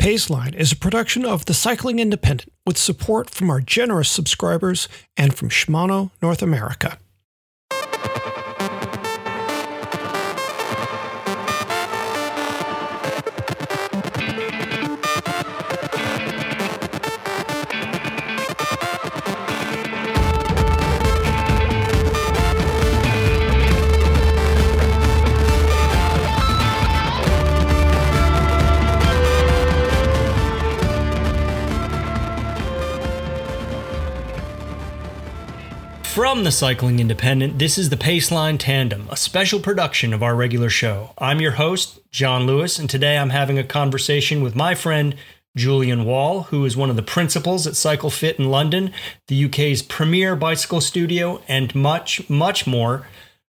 Paceline is a production of The Cycling Independent with support from our generous subscribers and from Shimano North America. From the Cycling Independent, this is the Paceline Tandem, a special production of our regular show. I'm your host, John Lewis, and today I'm having a conversation with my friend Julian Wall, who is one of the principals at Cycle Fit in London, the UK's premier bicycle studio, and much, much more.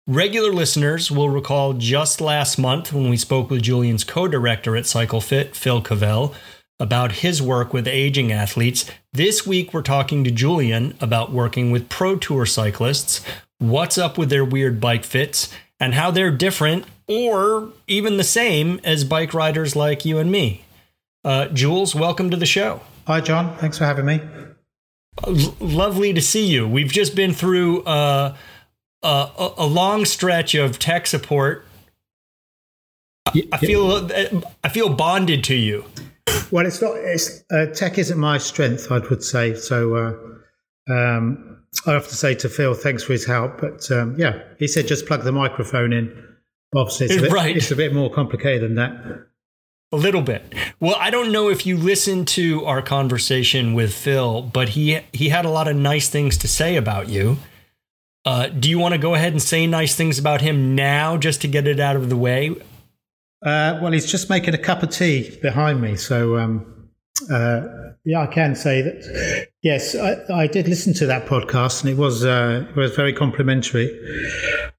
Regular listeners will recall just last month when we spoke with Julian's co director at Cycle Fit, Phil Cavell about his work with aging athletes. This week, we're talking to Julian about working with pro tour cyclists, what's up with their weird bike fits, and how they're different or even the same as bike riders like you and me. Uh, Jules, welcome to the show. Hi, John. Thanks for having me. L- lovely to see you. We've just been through uh, a, a long stretch of tech support. I feel I feel bonded to you. Well, it's not. It's uh, tech isn't my strength, I would say. So uh, um, I have to say to Phil, thanks for his help. But um, yeah, he said just plug the microphone in. Obviously, it's a, bit, right. it's a bit more complicated than that. A little bit. Well, I don't know if you listened to our conversation with Phil, but he he had a lot of nice things to say about you. Uh, do you want to go ahead and say nice things about him now, just to get it out of the way? Uh, well, he's just making a cup of tea behind me. So, um, uh, yeah, I can say that. Yes, I, I, did listen to that podcast, and it was uh, it was very complimentary.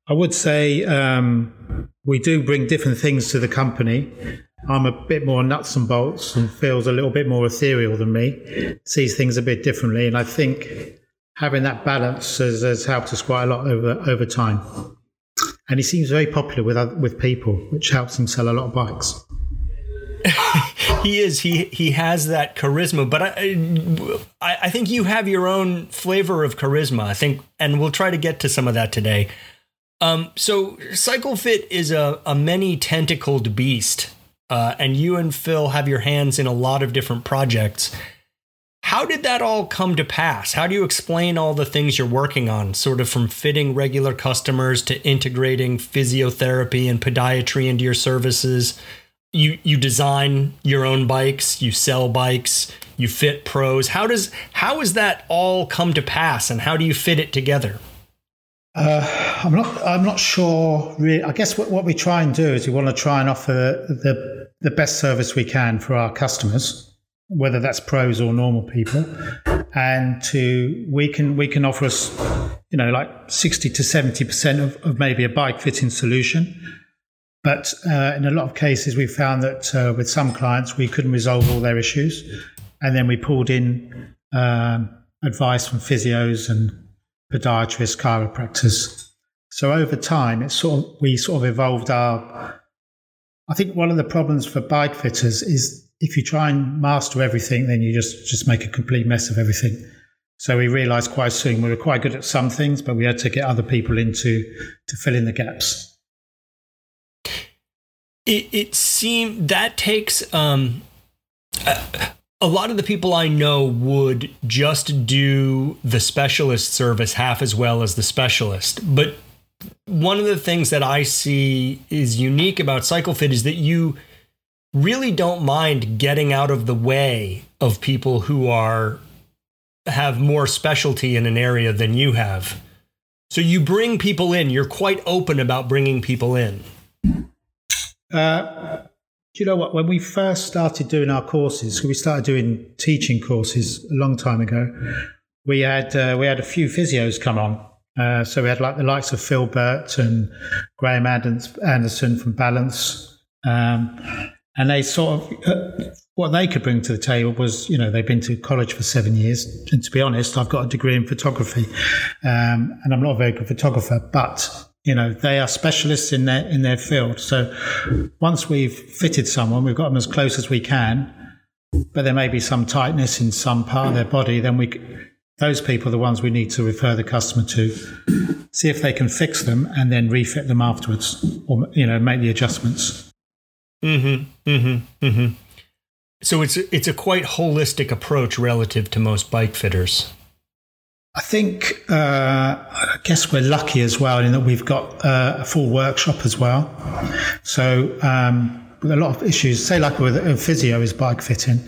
I would say um, we do bring different things to the company. I'm a bit more nuts and bolts, and Phil's a little bit more ethereal than me. Sees things a bit differently, and I think having that balance has, has helped us quite a lot over over time and he seems very popular with with people, which helps him sell a lot of bikes. he is he he has that charisma, but I, I, I think you have your own flavor of charisma. I think, and we'll try to get to some of that today. Um, so CycleFit is a, a many tentacled beast, uh, and you and Phil have your hands in a lot of different projects. How did that all come to pass? How do you explain all the things you're working on, sort of from fitting regular customers to integrating physiotherapy and podiatry into your services? You you design your own bikes, you sell bikes, you fit pros. How does how has that all come to pass, and how do you fit it together? Uh, I'm not. I'm not sure. Really, I guess what, what we try and do is we want to try and offer the the best service we can for our customers whether that's pros or normal people, and to we can we can offer us, you know, like sixty to seventy percent of, of maybe a bike fitting solution. But uh, in a lot of cases, we found that uh, with some clients we couldn't resolve all their issues, and then we pulled in um, advice from physios and podiatrists, chiropractors. So over time, it's sort of we sort of evolved our. I think one of the problems for bike fitters is if you try and master everything, then you just just make a complete mess of everything. So we realised quite soon we were quite good at some things, but we had to get other people into to fill in the gaps. It, it seemed that takes um, a, a lot of the people I know would just do the specialist service half as well as the specialist, but one of the things that I see is unique about CycleFit is that you really don't mind getting out of the way of people who are have more specialty in an area than you have. So you bring people in. You're quite open about bringing people in. Uh, do you know what? When we first started doing our courses, we started doing teaching courses a long time ago. We had uh, we had a few physios come on. Uh, so we had like the likes of Phil Burt and Graham Anderson from Balance. Um, and they sort of uh, what they could bring to the table was you know they've been to college for seven years. And to be honest i've got a degree in photography. Um, and i'm not a very good photographer but you know they are specialists in their in their field. So once we've fitted someone we've got them as close as we can but there may be some tightness in some part of their body, then we those people are the ones we need to refer the customer to, see if they can fix them, and then refit them afterwards, or you know make the adjustments. Mm-hmm. Mm-hmm. Mm-hmm. So it's it's a quite holistic approach relative to most bike fitters. I think uh, I guess we're lucky as well in that we've got uh, a full workshop as well. So um, with a lot of issues, say like with a physio is bike fitting,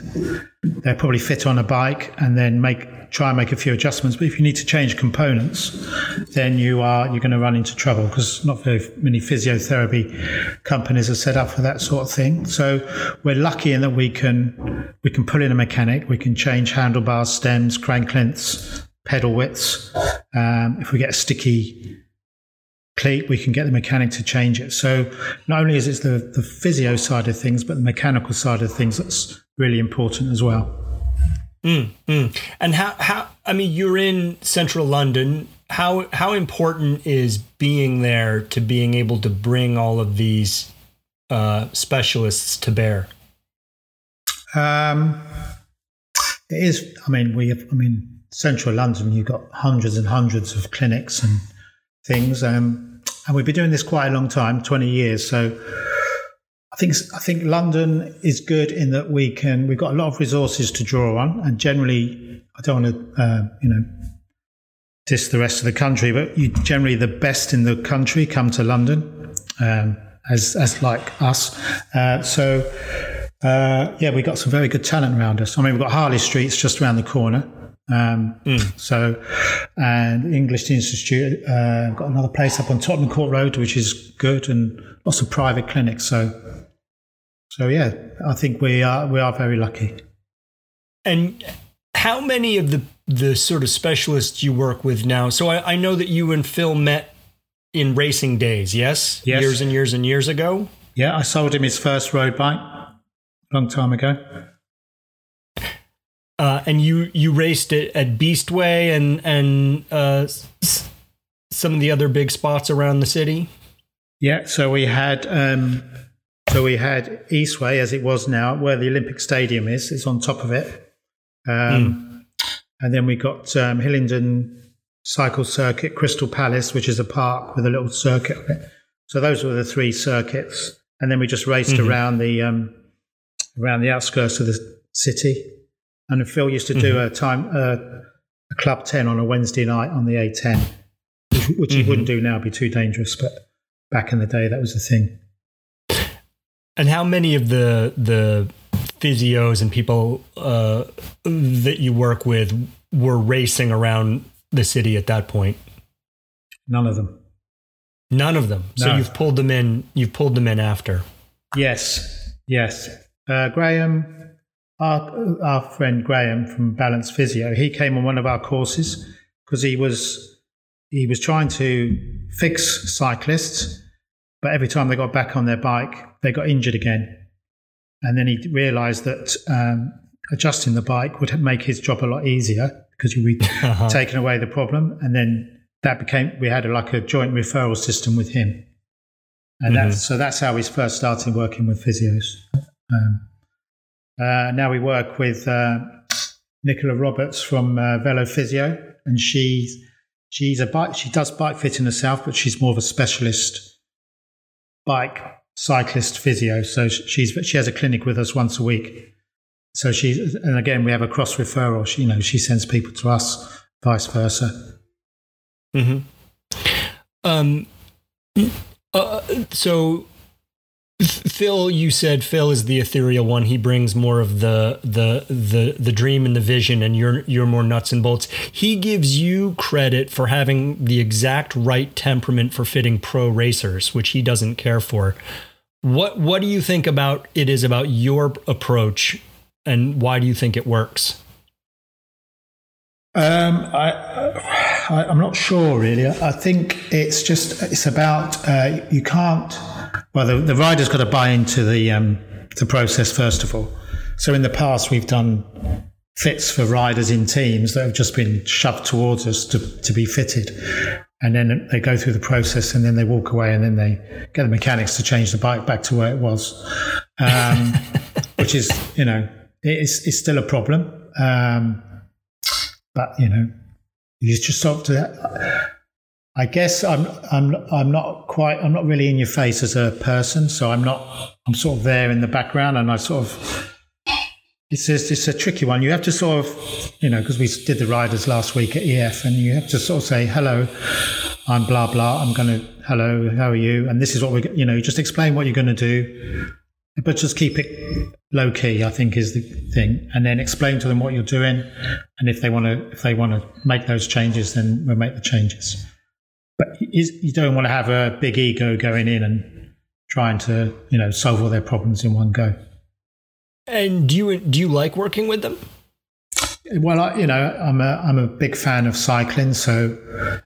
they'll probably fit on a bike and then make try and make a few adjustments. But if you need to change components, then you are you're going to run into trouble because not very many physiotherapy companies are set up for that sort of thing. So we're lucky in that we can we can pull in a mechanic, we can change handlebars, stems, crank lengths, pedal widths. Um, if we get a sticky cleat, we can get the mechanic to change it. So not only is it the, the physio side of things, but the mechanical side of things that's really important as well. Mm, mm. And how, how, I mean, you're in central London. How, how important is being there to being able to bring all of these uh, specialists to bear? Um, it is, I mean, we have, I mean, central London, you've got hundreds and hundreds of clinics and things. Um, and we've been doing this quite a long time 20 years. So think I think London is good in that we can we've got a lot of resources to draw on, and generally I don't want to uh, you know diss the rest of the country, but you generally the best in the country come to London um, as as like us. Uh, so uh, yeah, we've got some very good talent around us. I mean, we've got Harley Street's just around the corner. Um, mm. So, and English Institute, uh, got another place up on Tottenham Court Road, which is good, and lots of private clinics. So, so yeah, I think we are we are very lucky. And how many of the the sort of specialists you work with now? So I, I know that you and Phil met in racing days, yes? yes, years and years and years ago. Yeah, I sold him his first road bike a long time ago. Uh, and you you raced it at Eastway and and uh, some of the other big spots around the city. Yeah, so we had um, so we had Eastway as it was now, where the Olympic Stadium is. It's on top of it, um, mm. and then we got um, Hillingdon Cycle Circuit, Crystal Palace, which is a park with a little circuit on it. So those were the three circuits, and then we just raced mm-hmm. around the um, around the outskirts of the city. And Phil used to do mm-hmm. a time uh, a club ten on a Wednesday night on the A10, which he mm-hmm. wouldn't do now; it'd be too dangerous. But back in the day, that was the thing. And how many of the the physios and people uh, that you work with were racing around the city at that point? None of them. None of them. No. So you've pulled them in. You've pulled them in after. Yes. Yes. Uh, Graham our, our friend Graham from Balance Physio, he came on one of our courses because he was he was trying to fix cyclists, but every time they got back on their bike, they got injured again. And then he realised that um, adjusting the bike would make his job a lot easier because you'd be uh-huh. taking away the problem. And then that became we had a, like a joint referral system with him, and mm-hmm. that's so that's how we first started working with physios. Um, uh, now we work with uh, Nicola Roberts from uh, Velo Physio, and she's she's a bike. She does bike fitting herself, but she's more of a specialist bike cyclist physio. So she's she has a clinic with us once a week. So she and again we have a cross referral. She, you know, she sends people to us, vice versa. Hmm. Um. Uh, so Phil, you said Phil is the ethereal one. He brings more of the the the the dream and the vision, and you're you're more nuts and bolts. He gives you credit for having the exact right temperament for fitting pro racers, which he doesn't care for. What what do you think about it is about your approach, and why do you think it works? Um, I, I am not sure really. I think it's just it's about uh, you can't well, the, the rider's got to buy into the um, the process first of all. So in the past, we've done fits for riders in teams that have just been shoved towards us to, to be fitted. And then they go through the process and then they walk away and then they get the mechanics to change the bike back to where it was, um, which is, you know, it's it's still a problem. Um, but you know, you just sort of to. I guess I'm I'm I'm not quite I'm not really in your face as a person, so I'm not I'm sort of there in the background, and I sort of it's a, it's a tricky one. You have to sort of you know because we did the riders last week at EF, and you have to sort of say hello, I'm blah blah. I'm going to hello, how are you? And this is what we're, you know just explain what you're going to do, but just keep it low key. I think is the thing, and then explain to them what you're doing, and if they want to if they want to make those changes, then we'll make the changes but you don't want to have a big ego going in and trying to you know solve all their problems in one go. And do you do you like working with them? Well, I, you know, I'm a I'm a big fan of cycling. So,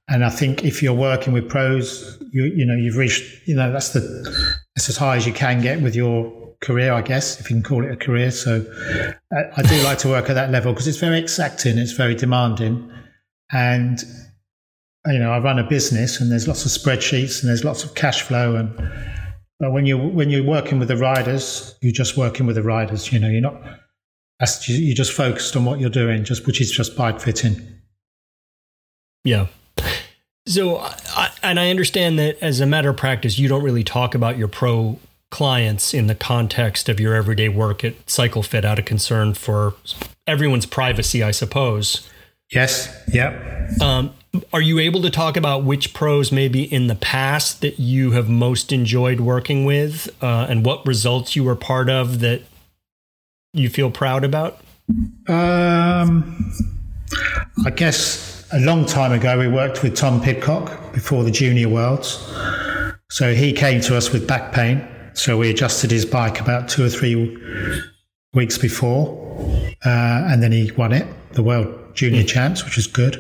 and I think if you're working with pros, you you know you've reached you know that's the that's as high as you can get with your career, I guess, if you can call it a career. So, I, I do like to work at that level because it's very exacting, it's very demanding, and you know, I run a business and there's lots of spreadsheets and there's lots of cash flow and but when you when you're working with the riders, you're just working with the riders. You know, you're not you're just focused on what you're doing, just which is just bike fitting. Yeah. So, I, and I understand that as a matter of practice, you don't really talk about your pro clients in the context of your everyday work at CycleFit out of concern for everyone's privacy, I suppose. Yes. Yep. Um, are you able to talk about which pros maybe in the past that you have most enjoyed working with uh, and what results you were part of that you feel proud about? Um, I guess a long time ago we worked with Tom Pidcock before the Junior Worlds. So he came to us with back pain. So we adjusted his bike about two or three weeks before, uh, and then he won it, the World Junior mm. Champs, which was good.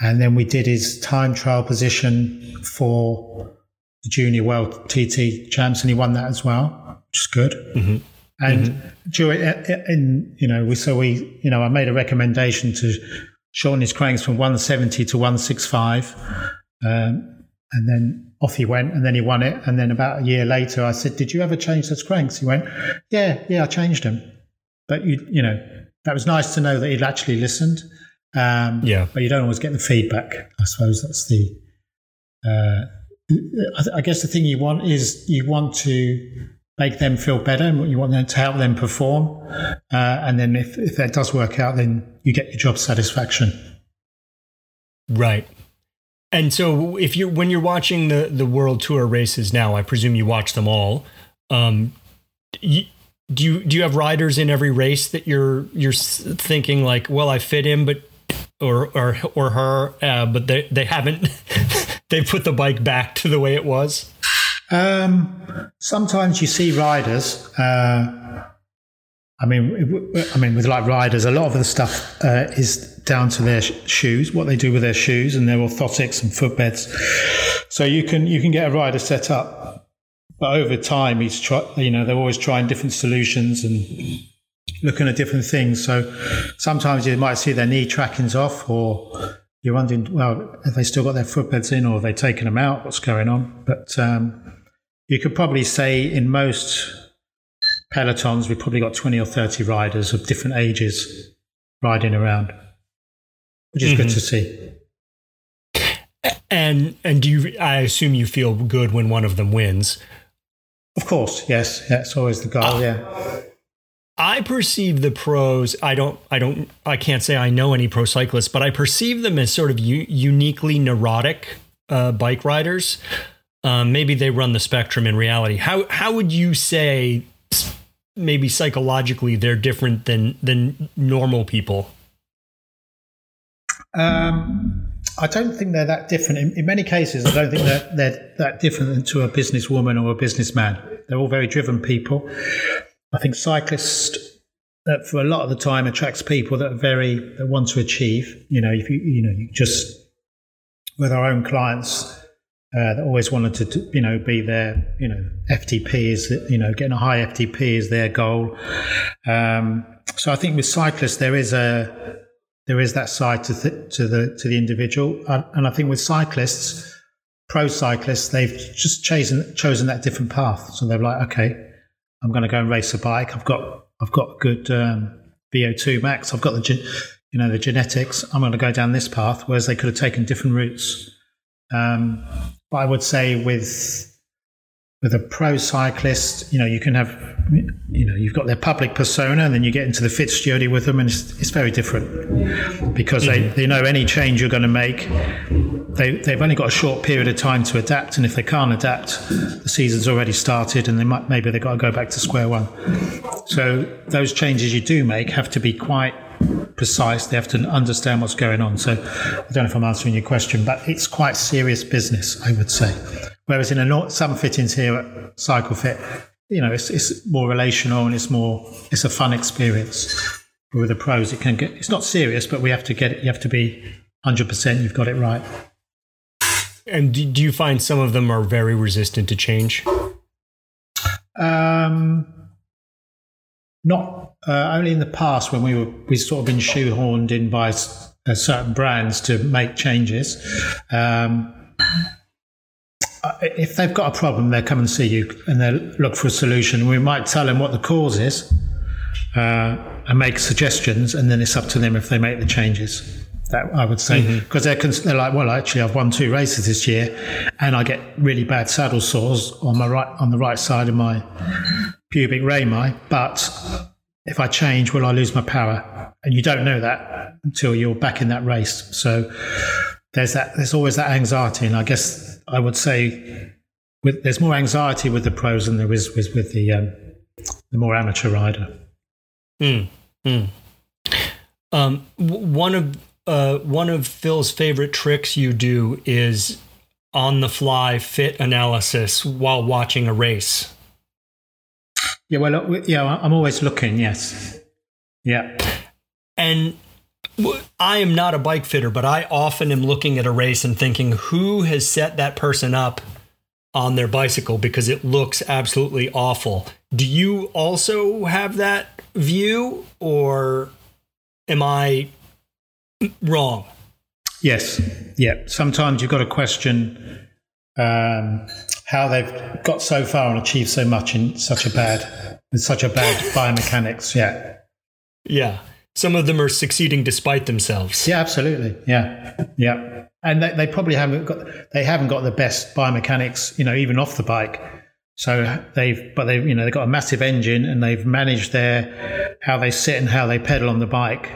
And then we did his time trial position for the Junior World TT Champs, and he won that as well, which is good. Mm-hmm. And mm-hmm. during, in, you know, we so we, you know, I made a recommendation to shorten his cranks from 170 to 165, um, and then off he went, and then he won it. And then about a year later, I said, "Did you ever change those cranks?" He went, "Yeah, yeah, I changed them." But you, you know, that was nice to know that he'd actually listened. Um, yeah. But you don't always get the feedback. I suppose that's the. Uh, I, I, guess the thing you want is you want to make them feel better and you want them to help them perform. Uh, and then if, if that does work out, then you get your job satisfaction. Right. And so if you're when you're watching the the world tour races now, I presume you watch them all. Um, you, do you do you have riders in every race that you're you're thinking like, well, I fit in, but or or or her, uh, but they they haven't. they put the bike back to the way it was. Um, sometimes you see riders. Uh, I mean, I mean, with like riders, a lot of the stuff uh, is down to their sh- shoes, what they do with their shoes and their orthotics and footbeds. So you can you can get a rider set up, but over time, he's try. You know, they're always trying different solutions and looking at different things. So sometimes you might see their knee trackings off, or you're wondering, well, have they still got their footbeds in, or have they taken them out? What's going on? But um, you could probably say in most pelotons, we've probably got 20 or 30 riders of different ages riding around, which is mm-hmm. good to see. And and do you? I assume you feel good when one of them wins. Of course, yes. That's always the goal. Uh, yeah. I perceive the pros. I don't. I don't. I can't say I know any pro cyclists, but I perceive them as sort of u- uniquely neurotic uh, bike riders. Um, maybe they run the spectrum in reality. How how would you say maybe psychologically they're different than than normal people? Um, I don't think they're that different. In, in many cases, I don't think they're, they're that different to a businesswoman or a businessman. They're all very driven people. I think cyclists uh, for a lot of the time attracts people that are very that want to achieve. You know, if you you know you just with our own clients uh, that always wanted to you know be their you know FTP is you know getting a high FTP is their goal. Um, so I think with cyclists there is a there is that side to th- to the to the individual, and I think with cyclists, pro cyclists, they've just chosen chosen that different path. So they're like, okay, I'm going to go and race a bike. I've got I've got good um, VO2 max. I've got the you know the genetics. I'm going to go down this path, whereas they could have taken different routes. Um, but I would say with with a pro cyclist, you know, you can have, you know, you've got their public persona, and then you get into the fit with them, and it's, it's very different because they, mm-hmm. they know any change you're going to make, they, they've only got a short period of time to adapt, and if they can't adapt, the season's already started, and they might maybe they've got to go back to square one. So those changes you do make have to be quite precise. They have to understand what's going on. So I don't know if I'm answering your question, but it's quite serious business, I would say. Whereas in a some fittings here at Cycle Fit, you know, it's, it's more relational and it's more it's a fun experience. But with the pros, it can get it's not serious, but we have to get it. You have to be hundred percent. You've got it right. And do you find some of them are very resistant to change? Um, not uh, only in the past when we were we sort of been shoehorned in by uh, certain brands to make changes. Um, if they've got a problem, they'll come and see you and they'll look for a solution. We might tell them what the cause is uh, and make suggestions, and then it's up to them if they make the changes. That I would say because mm-hmm. they're, they're like, well, actually, I've won two races this year, and I get really bad saddle sores on my right on the right side of my pubic rami, but if I change, will I lose my power? And you don't know that until you're back in that race. So there's that. There's always that anxiety, and I guess I would say with, there's more anxiety with the pros than there is with, with the um, the more amateur rider. Mm, mm. Um, one of uh, one of Phil's favorite tricks you do is on the fly fit analysis while watching a race. Yeah, well, yeah, I'm always looking. Yes, yeah, and I am not a bike fitter, but I often am looking at a race and thinking, who has set that person up on their bicycle because it looks absolutely awful. Do you also have that view, or am I wrong? Yes. Yeah. Sometimes you've got to question um, how they've got so far and achieved so much in such a bad, in such a bad biomechanics. Yeah. Yeah. Some of them are succeeding despite themselves. Yeah, absolutely. Yeah, yeah, and they, they probably haven't got they haven't got the best biomechanics, you know, even off the bike. So they've, but they've, you know, they've got a massive engine and they've managed their how they sit and how they pedal on the bike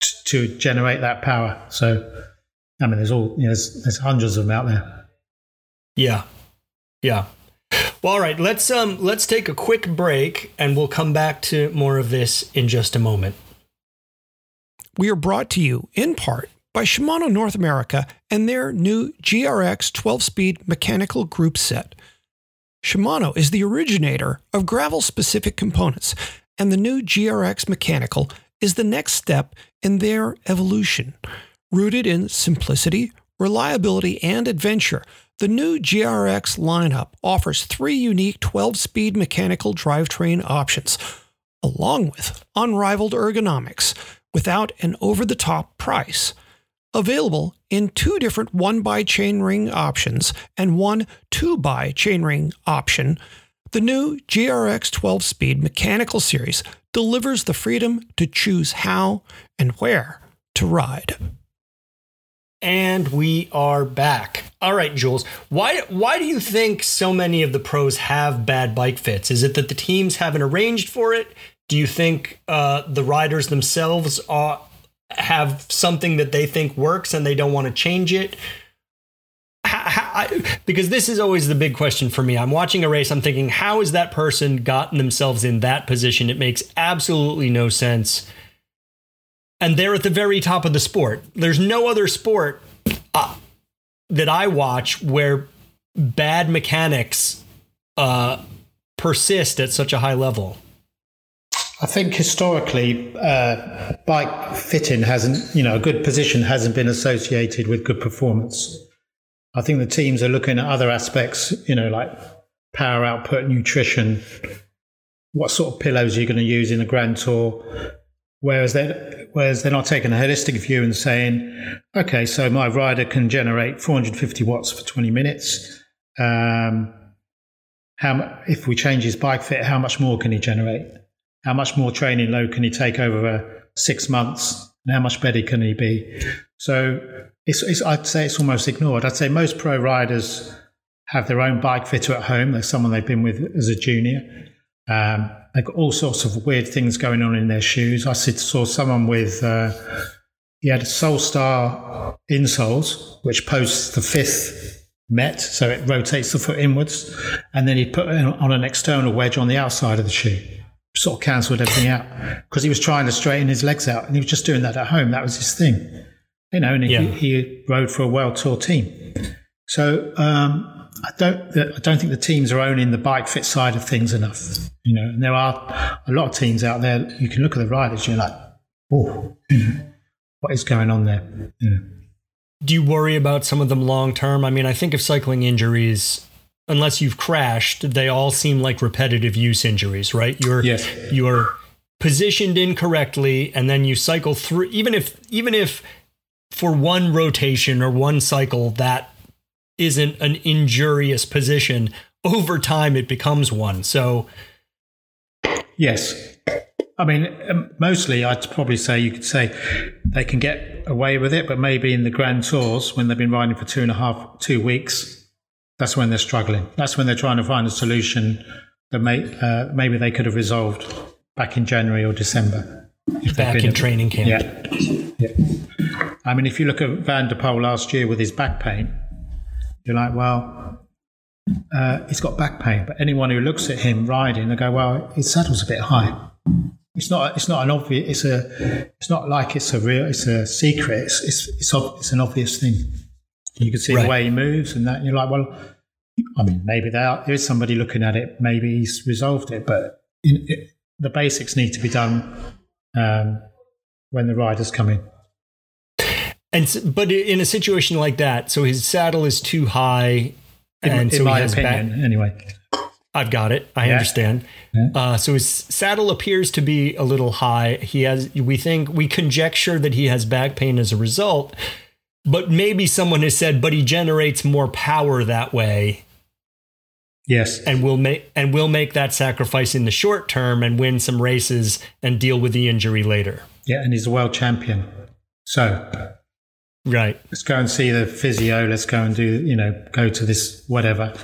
t- to generate that power. So, I mean, there's all, you know, there's, there's hundreds of them out there. Yeah, yeah. Well, all right, let's um let's take a quick break and we'll come back to more of this in just a moment. We are brought to you in part by Shimano North America and their new GRX 12 speed mechanical group set. Shimano is the originator of gravel specific components, and the new GRX mechanical is the next step in their evolution. Rooted in simplicity, reliability, and adventure, the new GRX lineup offers three unique 12 speed mechanical drivetrain options, along with unrivaled ergonomics without an over the top price. Available in two different 1 by chainring options and one 2 by chainring option, the new GRX 12 speed mechanical series delivers the freedom to choose how and where to ride. And we are back. All right, Jules. Why why do you think so many of the pros have bad bike fits? Is it that the teams haven't arranged for it? Do you think uh, the riders themselves are, have something that they think works and they don't want to change it? I, because this is always the big question for me. I'm watching a race, I'm thinking, how has that person gotten themselves in that position? It makes absolutely no sense. And they're at the very top of the sport. There's no other sport uh, that I watch where bad mechanics uh, persist at such a high level. I think historically, uh, bike fitting hasn't, you know, a good position hasn't been associated with good performance. I think the teams are looking at other aspects, you know, like power output, nutrition, what sort of pillows you're going to use in a Grand Tour. Whereas they're, whereas they're not taking a holistic view and saying, okay, so my rider can generate 450 watts for 20 minutes. Um, how if we change his bike fit, how much more can he generate? How much more training load can he take over uh, six months, and how much better can he be? So it's, it's, I'd say it's almost ignored. I'd say most pro riders have their own bike fitter at home. There's someone they've been with as a junior. Um, they've got all sorts of weird things going on in their shoes. I saw someone with, uh, he had Solestar insoles, which posts the fifth met, so it rotates the foot inwards. And then he put on an external wedge on the outside of the shoe. Sort of cancelled everything out because he was trying to straighten his legs out and he was just doing that at home. That was his thing. You know, and yeah. he, he, rode for a world tour team. So um, I don't I don't think the teams are owning the bike fit side of things enough. You know, and there are a lot of teams out there. You can look at the riders, you're like, oh, what is going on there? You know. Do you worry about some of them long term? I mean, I think of cycling injuries, unless you've crashed, they all seem like repetitive use injuries, right? You're yes. you're positioned incorrectly, and then you cycle through. Even if even if for one rotation or one cycle that isn't an injurious position, over time it becomes one. So, yes. I mean, um, mostly I'd probably say you could say they can get away with it, but maybe in the Grand Tours when they've been riding for two and a half, two weeks, that's when they're struggling. That's when they're trying to find a solution that may, uh, maybe they could have resolved back in January or December. Back in training camp. Yeah. yeah. I mean, if you look at Van der Poel last year with his back pain, you're like, well, uh, he's got back pain. But anyone who looks at him riding, they go, well, his saddle's a bit high. It's not. It's not an obvious. It's a. It's not like it's a real. It's a secret. It's. It's. It's, it's an obvious thing. You can see right. the way he moves and that. You're like, well, I mean, maybe there, is somebody looking at it. Maybe he's resolved it, but in, it, the basics need to be done um, when the riders come in. And but in a situation like that, so his saddle is too high, in, and in so my he has opinion, back, anyway. I've got it. I yeah. understand. Yeah. Uh, so his saddle appears to be a little high. He has. We think we conjecture that he has back pain as a result. But maybe someone has said, but he generates more power that way. Yes. And we'll make and we'll make that sacrifice in the short term and win some races and deal with the injury later. Yeah, and he's a world champion. So Right. Let's go and see the physio. Let's go and do, you know, go to this whatever.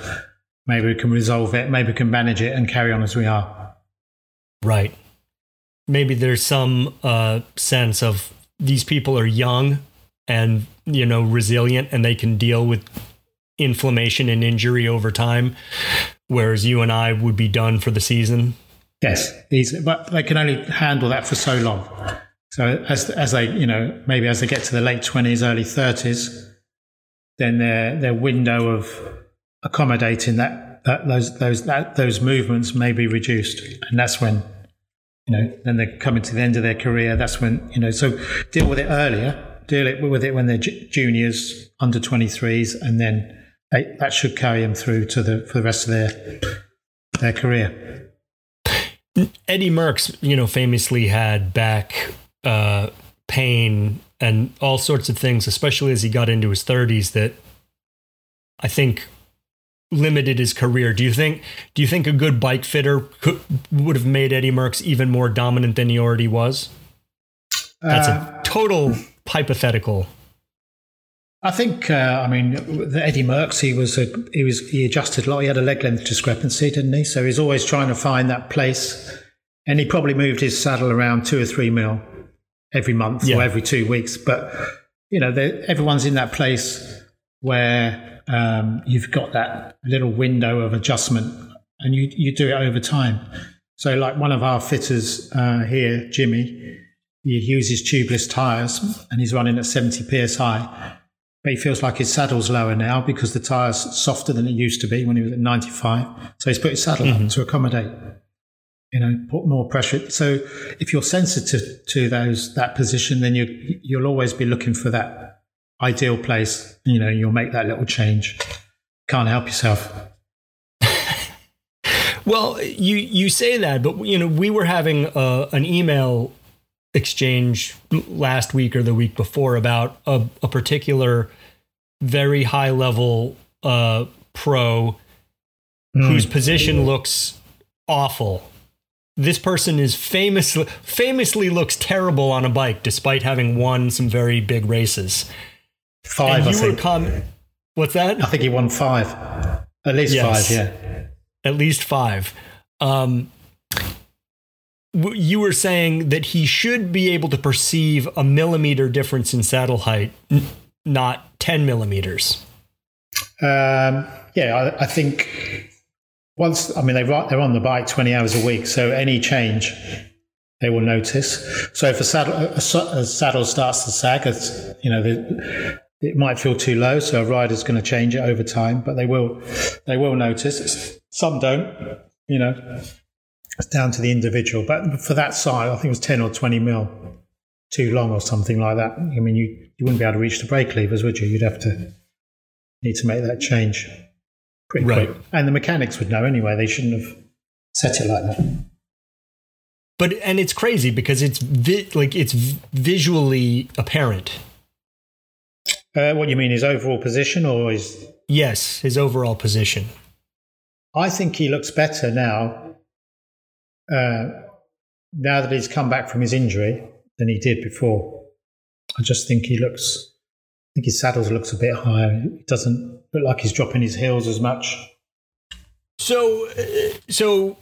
Maybe we can resolve it. Maybe we can manage it and carry on as we are. Right. Maybe there's some uh, sense of these people are young and, you know, resilient and they can deal with inflammation and injury over time, whereas you and I would be done for the season. Yes, easy. But they can only handle that for so long. So as as they you know maybe as they get to the late twenties, early thirties, then their their window of accommodating that, that those those that those movements may be reduced, and that's when you know then they're coming to the end of their career. That's when you know so deal with it earlier, deal it with it when they're juniors, under twenty threes, and then they, that should carry them through to the for the rest of their their career. Eddie Merckx, you know, famously had back uh, pain and all sorts of things, especially as he got into his 30s, that I think limited his career. Do you think? Do you think a good bike fitter could, would have made Eddie Merckx even more dominant than he already was? That's uh, a total hypothetical. I think. Uh, I mean, the Eddie Merckx, he was a, he was he adjusted a lot. He had a leg length discrepancy, didn't he? So he's always trying to find that place, and he probably moved his saddle around two or three mil every month yeah. or every two weeks. But you know, everyone's in that place where um, you've got that little window of adjustment, and you you do it over time. So, like one of our fitters uh, here, Jimmy, he uses tubeless tires, and he's running at 70 psi. But he feels like his saddle's lower now because the tire's softer than it used to be when he was at 95. So he's put his saddle mm-hmm. up to accommodate you know, put more pressure. So if you're sensitive to those that position, then you you'll always be looking for that ideal place. You know, you'll make that little change. Can't help yourself. well, you you say that, but you know, we were having uh, an email exchange last week or the week before about a, a particular very high level uh, pro mm. whose position looks awful this person is famously famously looks terrible on a bike despite having won some very big races. Five, and I you were think. com- What's that? I think he won five. At least Yes. five, yeah. At least five. Um, you were saying that he should be able to perceive a millimeter difference in saddle height, n- not 10 millimeters. Um, yeah, I, I think once, I mean, they, they're on the bike 20 hours a week, so any change they will notice. So if a saddle, a, a saddle starts to sag, it's, you know, the, it might feel too low, so a rider's going to change it over time, but they will, they will notice. Some don't, you know, down to the individual. But for that side, I think it was 10 or 20 mil too long or something like that. I mean, you, you wouldn't be able to reach the brake levers, would you? You'd have to need to make that change pretty Right. quick. And the mechanics would know anyway. They shouldn't have set it like that. But and it's crazy because it's vi- like it's v- visually apparent. Uh, what you mean, his overall position or his? Yes, his overall position. I think he looks better now. Uh, now that he's come back from his injury than he did before. I just think he looks. I think his saddles looks a bit higher. It doesn't look like he's dropping his heels as much. So, uh, so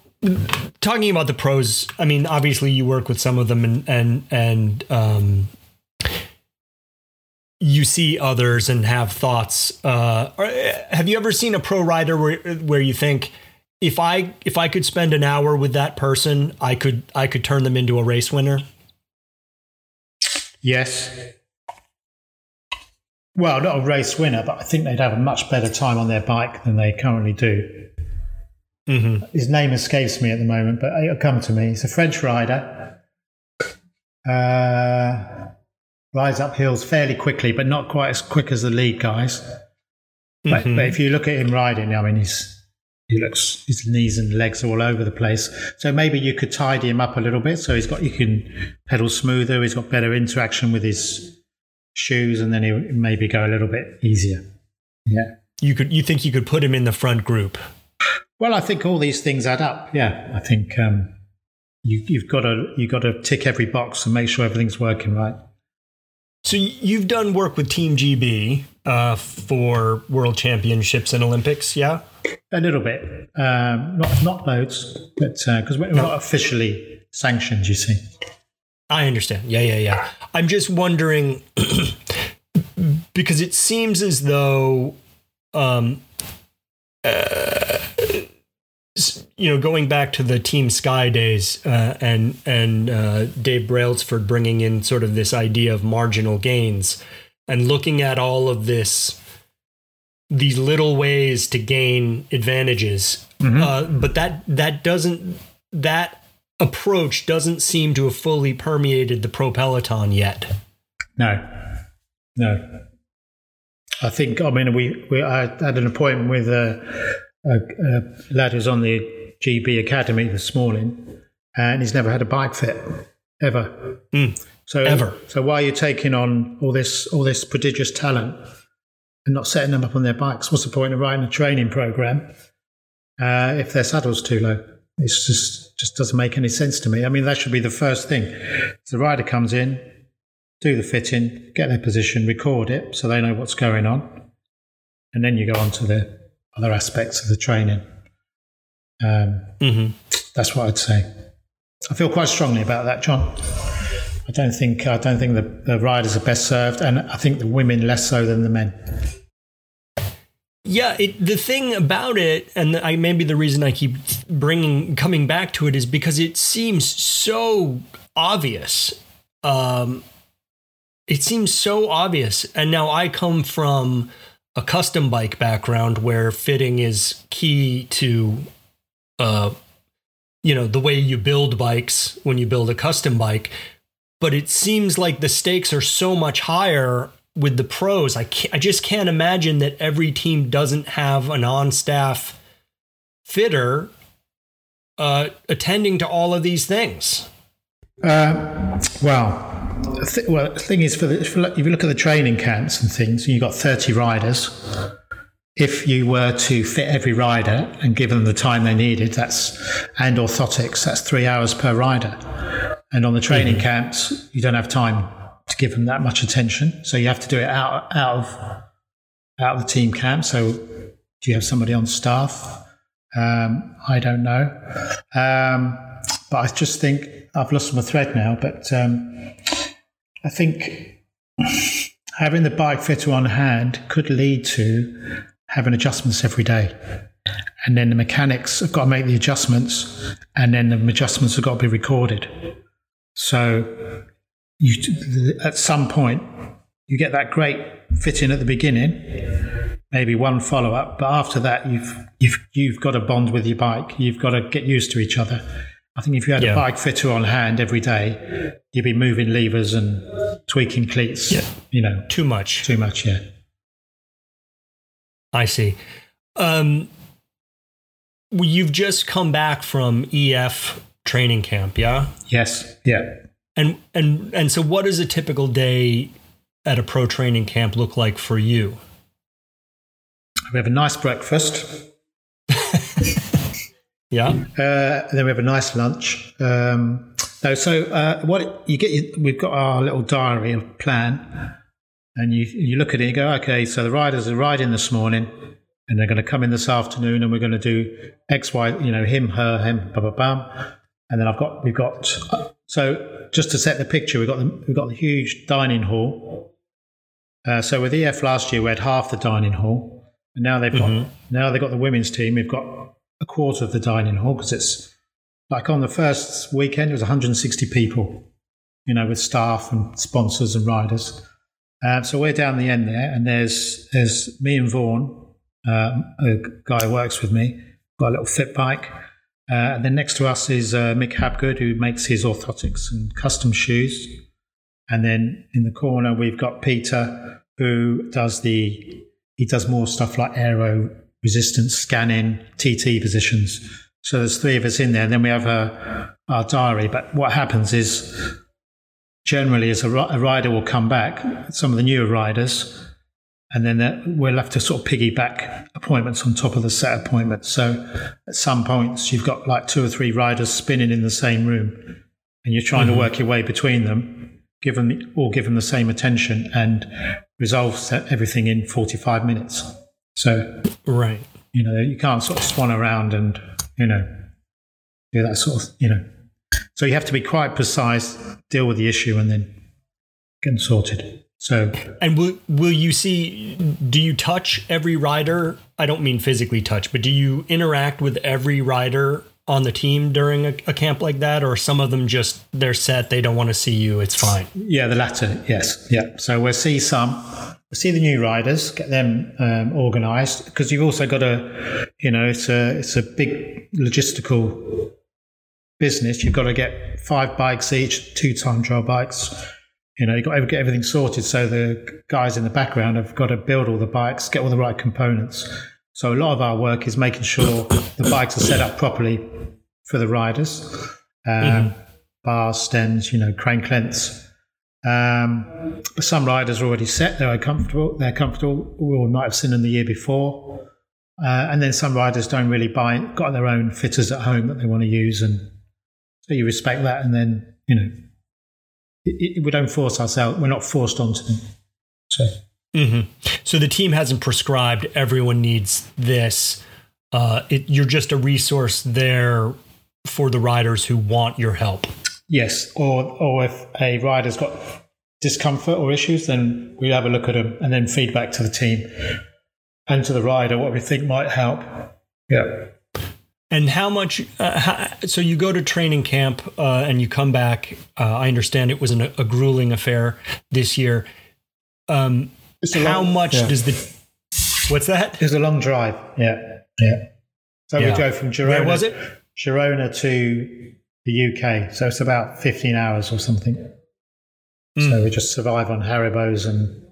talking about the pros, I mean, obviously you work with some of them, and and and um, you see others and have thoughts. Uh, have you ever seen a pro rider where where you think? If I if I could spend an hour with that person, I could I could turn them into a race winner. Yes. Well, not a race winner, but I think they'd have a much better time on their bike than they currently do. Mm-hmm. His name escapes me at the moment, but it'll come to me. He's a French rider. Uh, rides up hills fairly quickly, but not quite as quick as the lead guys. But, Mhm. but if you look at him riding, I mean, he's he looks his knees and legs are all over the place. So maybe you could tidy him up a little bit. So he's got you can pedal smoother. He's got better interaction with his shoes, and then he maybe go a little bit easier. Yeah. You could you think you could put him in the front group? Well, I think all these things add up. Yeah, I think um, you, you've got to you got to tick every box and make sure everything's working right. So you've done work with Team GB uh, for World Championships and Olympics, yeah? A little bit, um, not not loads, but because we're not officially sanctioned, you see. I understand. Yeah, yeah, yeah. I'm just wondering because it seems as though, um, uh, you know, going back to the Team Sky days uh, and and uh, Dave Brailsford bringing in sort of this idea of marginal gains and looking at all of this, these little ways to gain advantages, uh, but that that doesn't that approach doesn't seem to have fully permeated the pro peloton yet. No, no. I think. I mean, we we I had an appointment with a, a, a lad who's on the GB Academy this morning, and he's never had a bike fit ever. Mm. So Ever. So why are you taking on all this all this prodigious talent and not setting them up on their bikes? What's the point of writing a training program uh, if their saddle's too low? It's just just doesn't make any sense to me. I mean, that should be the first thing. If the rider comes in, do the fitting, get their position, record it so they know what's going on, and then you go on to the other aspects of the training. Um, Mm-hmm. that's what I'd say. I feel quite strongly about that, John. I don't think I don't think the, the riders are best served, and I think the women less so than the men. Yeah, it, the thing about it, and I maybe the reason I keep bringing coming back to it is because it seems so obvious. Um, it seems so obvious, and now I come from a custom bike background where fitting is key to, uh, you know, the way you build bikes when you build a custom bike. But it seems like the stakes are so much higher with the pros. I can't, I just can't imagine that every team doesn't have an on-staff fitter uh, attending to all of these things. Uh, well, th- well, the thing is, for, the, if you look at the training camps and things, you've got thirty riders. If you were to fit every rider and give them the time they needed, that's and orthotics, that's three hours per rider. And on the training mm-hmm. camps, you don't have time to give them that much attention, so you have to do it out out of out of the team camp. So, do you have somebody on staff? Um, I don't know, um, but I just think I've lost my thread now. But um, I think having the bike fitter on hand could lead to having adjustments every day. And then the mechanics have got to make the adjustments, and then the adjustments have got to be recorded. So, you, at some point, you get that great fitting at the beginning, maybe one follow up, but after that, you've you've you've got to bond with your bike. You've got to get used to each other. I think if you had yeah. a bike fitter on hand every day, you'd be moving levers and tweaking cleats. Yeah. You know, too much. Too much. Yeah. I see. Um, you've just come back from EF training camp, yeah? Yes. Yeah. And and and so, what does a typical day at a pro training camp look like for you? We have a nice breakfast. yeah. Uh, then we have a nice lunch. Um, no, so uh, what you get, we've got our little diary of plan and you you look at it and go, okay, so the riders are riding this morning, and they're going to come in this afternoon, and we're going to do X, Y, you know, him, her, him, blah blah blah, and then I've got we've got so just to set the picture, we've got the we've got the huge dining hall. Uh, so with EF last year, we had half the dining hall, and now they've got mm-hmm. now they've got the women's team. We've got a quarter of the dining hall because it's like on the first weekend it was 160 people, you know, with staff and sponsors and riders. Um, so we're down the end there, and there's there's me and Vaughan, um, a guy who works with me, got a little fit bike. Uh, and then next to us is uh, Mick Habgood, who makes his orthotics and custom shoes. And then in the corner we've got Peter, who does the he does more stuff like aero resistance scanning, TT positions. So there's three of us in there. And then we have uh, our diary. But what happens is generally as a, a rider will come back, some of the newer riders, and then we're left to sort of piggyback appointments on top of the set appointments. So at some points, you've got like two or three riders spinning in the same room, and you're trying mm-hmm. to work your way between them, give them all give them the same attention, and resolve everything in 45 minutes. So right, you know, you can't sort of swan around and you know do that sort of you know so you have to be quite precise, deal with the issue, and then get them sorted. So, and will will you see? Do you touch every rider? I don't mean physically touch, but do you interact with every rider on the team during a, a, camp like that, or some of them just they're set, they don't want to see you, it's fine. Yeah, the latter. Yes, yeah. So we'll see some, we'll see the new riders, get them um, organised because you've also got a, you know, it's a it's a big logistical business, you've got to get five bikes each, two time trial bikes. You know, you've got to get everything sorted. So the guys in the background have got to build all the bikes, get all the right components. So a lot of our work is making sure the bikes are set up properly for the riders. Um, mm-hmm. Bars, stems, you know, crank lengths. Um, but some riders are already set; they're comfortable. They're comfortable. We might have seen them the year before, uh, and then some riders don't really buy. Got their own fitters at home that they want to use, and so you respect that, and then you know it, it, we don't force ourselves. We're not forced onto them. So. Mm-hmm. So the team hasn't prescribed everyone needs this. Uh, it, you're just a resource there for the riders who want your help. Yes, or or if a rider's got discomfort or issues, then we have a look at them and then feedback to the team and to the rider what we think might help. Yeah. And how much? Uh, how, so you go to training camp uh, and you come back. Uh, I understand it was an, a grueling affair this year. Um, how long, much yeah. does the? What's that? It's a long drive. Yeah, yeah. So yeah. we drove from Girona. Where was it? Girona to the UK. So it's about fifteen hours or something. Mm. So we just survive on Haribos and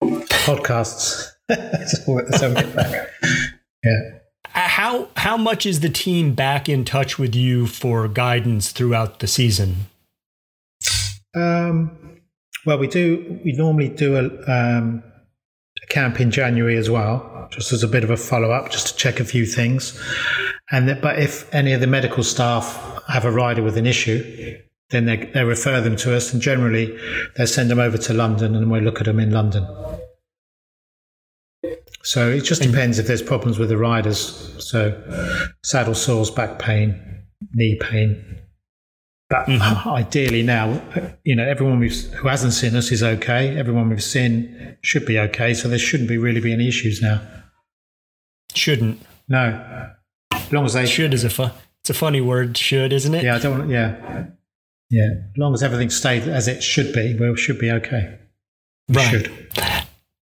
podcasts. how we get back. Yeah how how much is the team back in touch with you for guidance throughout the season? Um, well, we do. We normally do a, um, a camp in January as well, just as a bit of a follow up, just to check a few things. And that, but if any of the medical staff have a rider with an issue, then they, they refer them to us, and generally they send them over to London, and we look at them in London. So it just depends if there's problems with the riders. So saddle sores, back pain, knee pain. But Mm-hmm. ideally now, you know, everyone we've, who hasn't seen us is okay. Everyone we've seen should be okay. So there shouldn't be really be any issues now. Shouldn't. No, as long as they Should is a fun. It's a funny word. Should, isn't it? Yeah, I don't. want- Yeah, yeah. As long as everything stayed as it should be, we should be okay. Right. Should.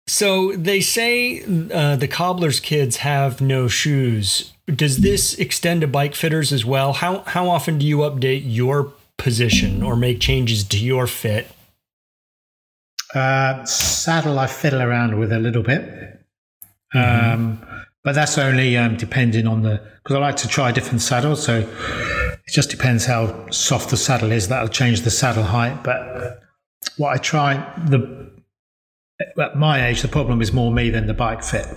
So they say uh, the cobbler's kids have no shoes. Does this extend to bike fitters as well? How how often do you update your position or make changes to your fit? Uh, saddle, I fiddle around with a little bit, um, but that's only um, depending on the because I like to try different saddles. So it just depends how soft the saddle is. That'll change the saddle height. But what I try the at my age, the problem is more me than the bike fit.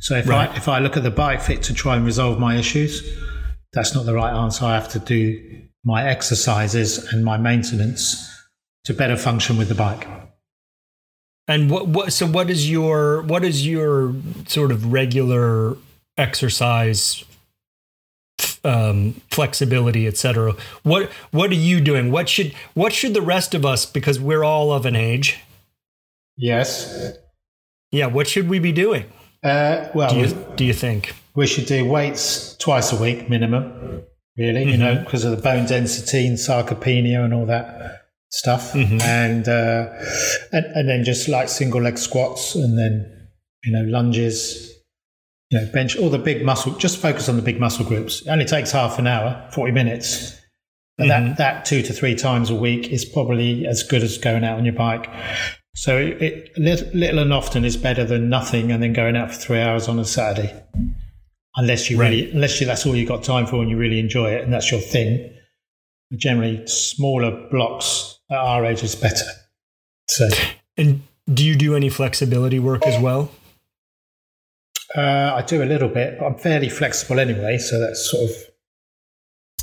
So if Right. I if I look at the bike fit to try and resolve my issues, that's not the right answer. I have to do my exercises and my maintenance to better function with the bike. And what what so what is your what is your sort of regular exercise um, flexibility, etc. What what are you doing? What should what should the rest of us because we're all of an age? Yes. Yeah, what should we be doing? Uh, well, Do you do you think? we should do weights twice a week minimum, really, you know, because of the bone density and sarcopenia and all that stuff. And, uh, and and then just like single leg squats and then, you know, lunges, you know, bench, all the big muscle, just focus on the big muscle groups. It only takes half an hour, 40 minutes. But that, that two to three times a week is probably as good as going out on your bike. So it, it, little, little and often is better than nothing, and then going out for three hours on a Saturday, unless you really, unless you, that's all you've got time for and you really enjoy it and that's your thing. But generally, smaller blocks at our age is better. So And do you do any flexibility work as well? uh, I do a little bit, but I'm fairly flexible anyway. So that's sort of.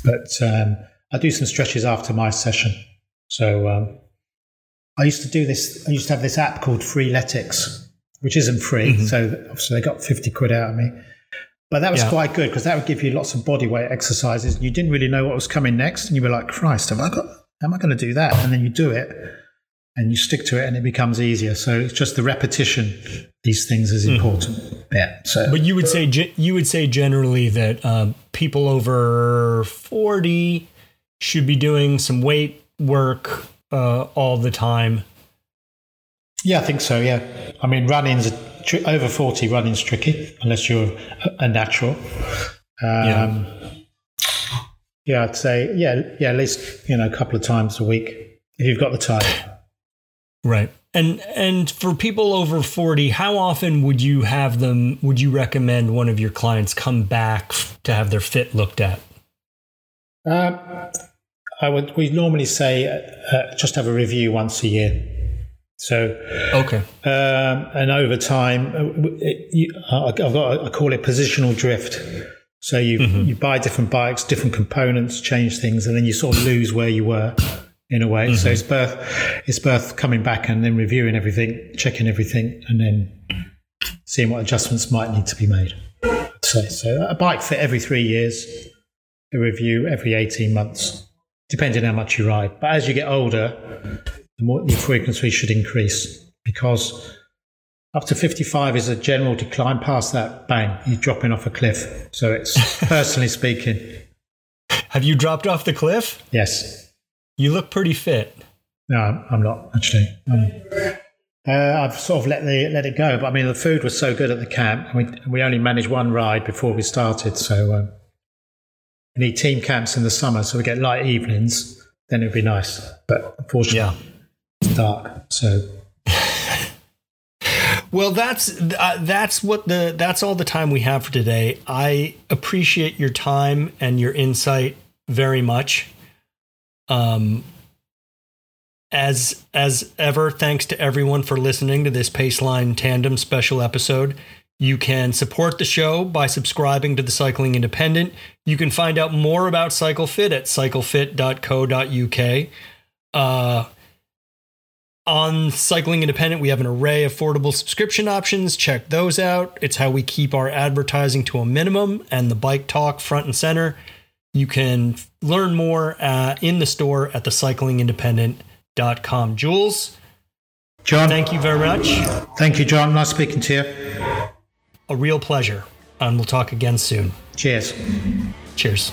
But um, I do some stretches after my session. So um, I used to do this. I used to have this app called Freeletics, which isn't free. So obviously they got fifty quid out of me. But that was Yeah. quite good because that would give you lots of body weight exercises. You didn't really know what was coming next, and you were like, "Christ, have I got? Am I going to do that?" And then you do it, and you stick to it, and it becomes easier. So it's just the repetition. These things is important. Yeah. So But you would say you would say generally that um, people over forty should be doing some weight work uh, all the time. Yeah, I think so. Yeah, I mean, running's over forty. Running's tricky unless you're a, a natural. Um, yeah. I'd say yeah, yeah, at least you know a couple of times a week if you've got the time. Right. And and for people over 40, how often would you have them would you recommend one of your clients come back to have their fit looked at? Um, I would. We normally say uh, uh, just have a review once a year. So Okay. um, and over time, uh, it, you, I've got I call it positional drift. So you you buy different bikes, different components, change things, and then you sort of lose where you were in a way. So it's birth it's birth coming back and then reviewing everything, checking everything, and then seeing what adjustments might need to be made. I'd so. A bike fit every three years, a review every eighteen months, depending how much you ride. But as you get older, the more the frequency should increase because up to 55 is a general decline. Past that, bang, you're dropping off a cliff. So it's personally speaking, Have you dropped off the cliff? yes. You look pretty fit. No, I'm not actually. Um, uh, I've sort of let the let it go, but I mean the food was so good at the camp. and We we only managed one ride before we started, so um, we need team camps in the summer, so we get light evenings. Then it'd be nice, but unfortunately, Yeah. it's dark. So Well, that's uh, that's what the that's all the time we have for today. I appreciate your time and your insight very much. Um, As as ever, thanks to everyone for listening to this Paceline Tandem special episode. You can support the show by subscribing to the Cycling Independent. You can find out more about CycleFit at cyclefit.co.uk. Uh, on Cycling Independent, we have an array of affordable subscription options. Check those out. It's how we keep our advertising to a minimum and the bike talk front and center. You can learn more uh, in the store at thecyclingindependent.com. Jules, John, thank you very much. Thank you, John. Nice speaking to you. A real pleasure. And we'll talk again soon. Cheers. Cheers.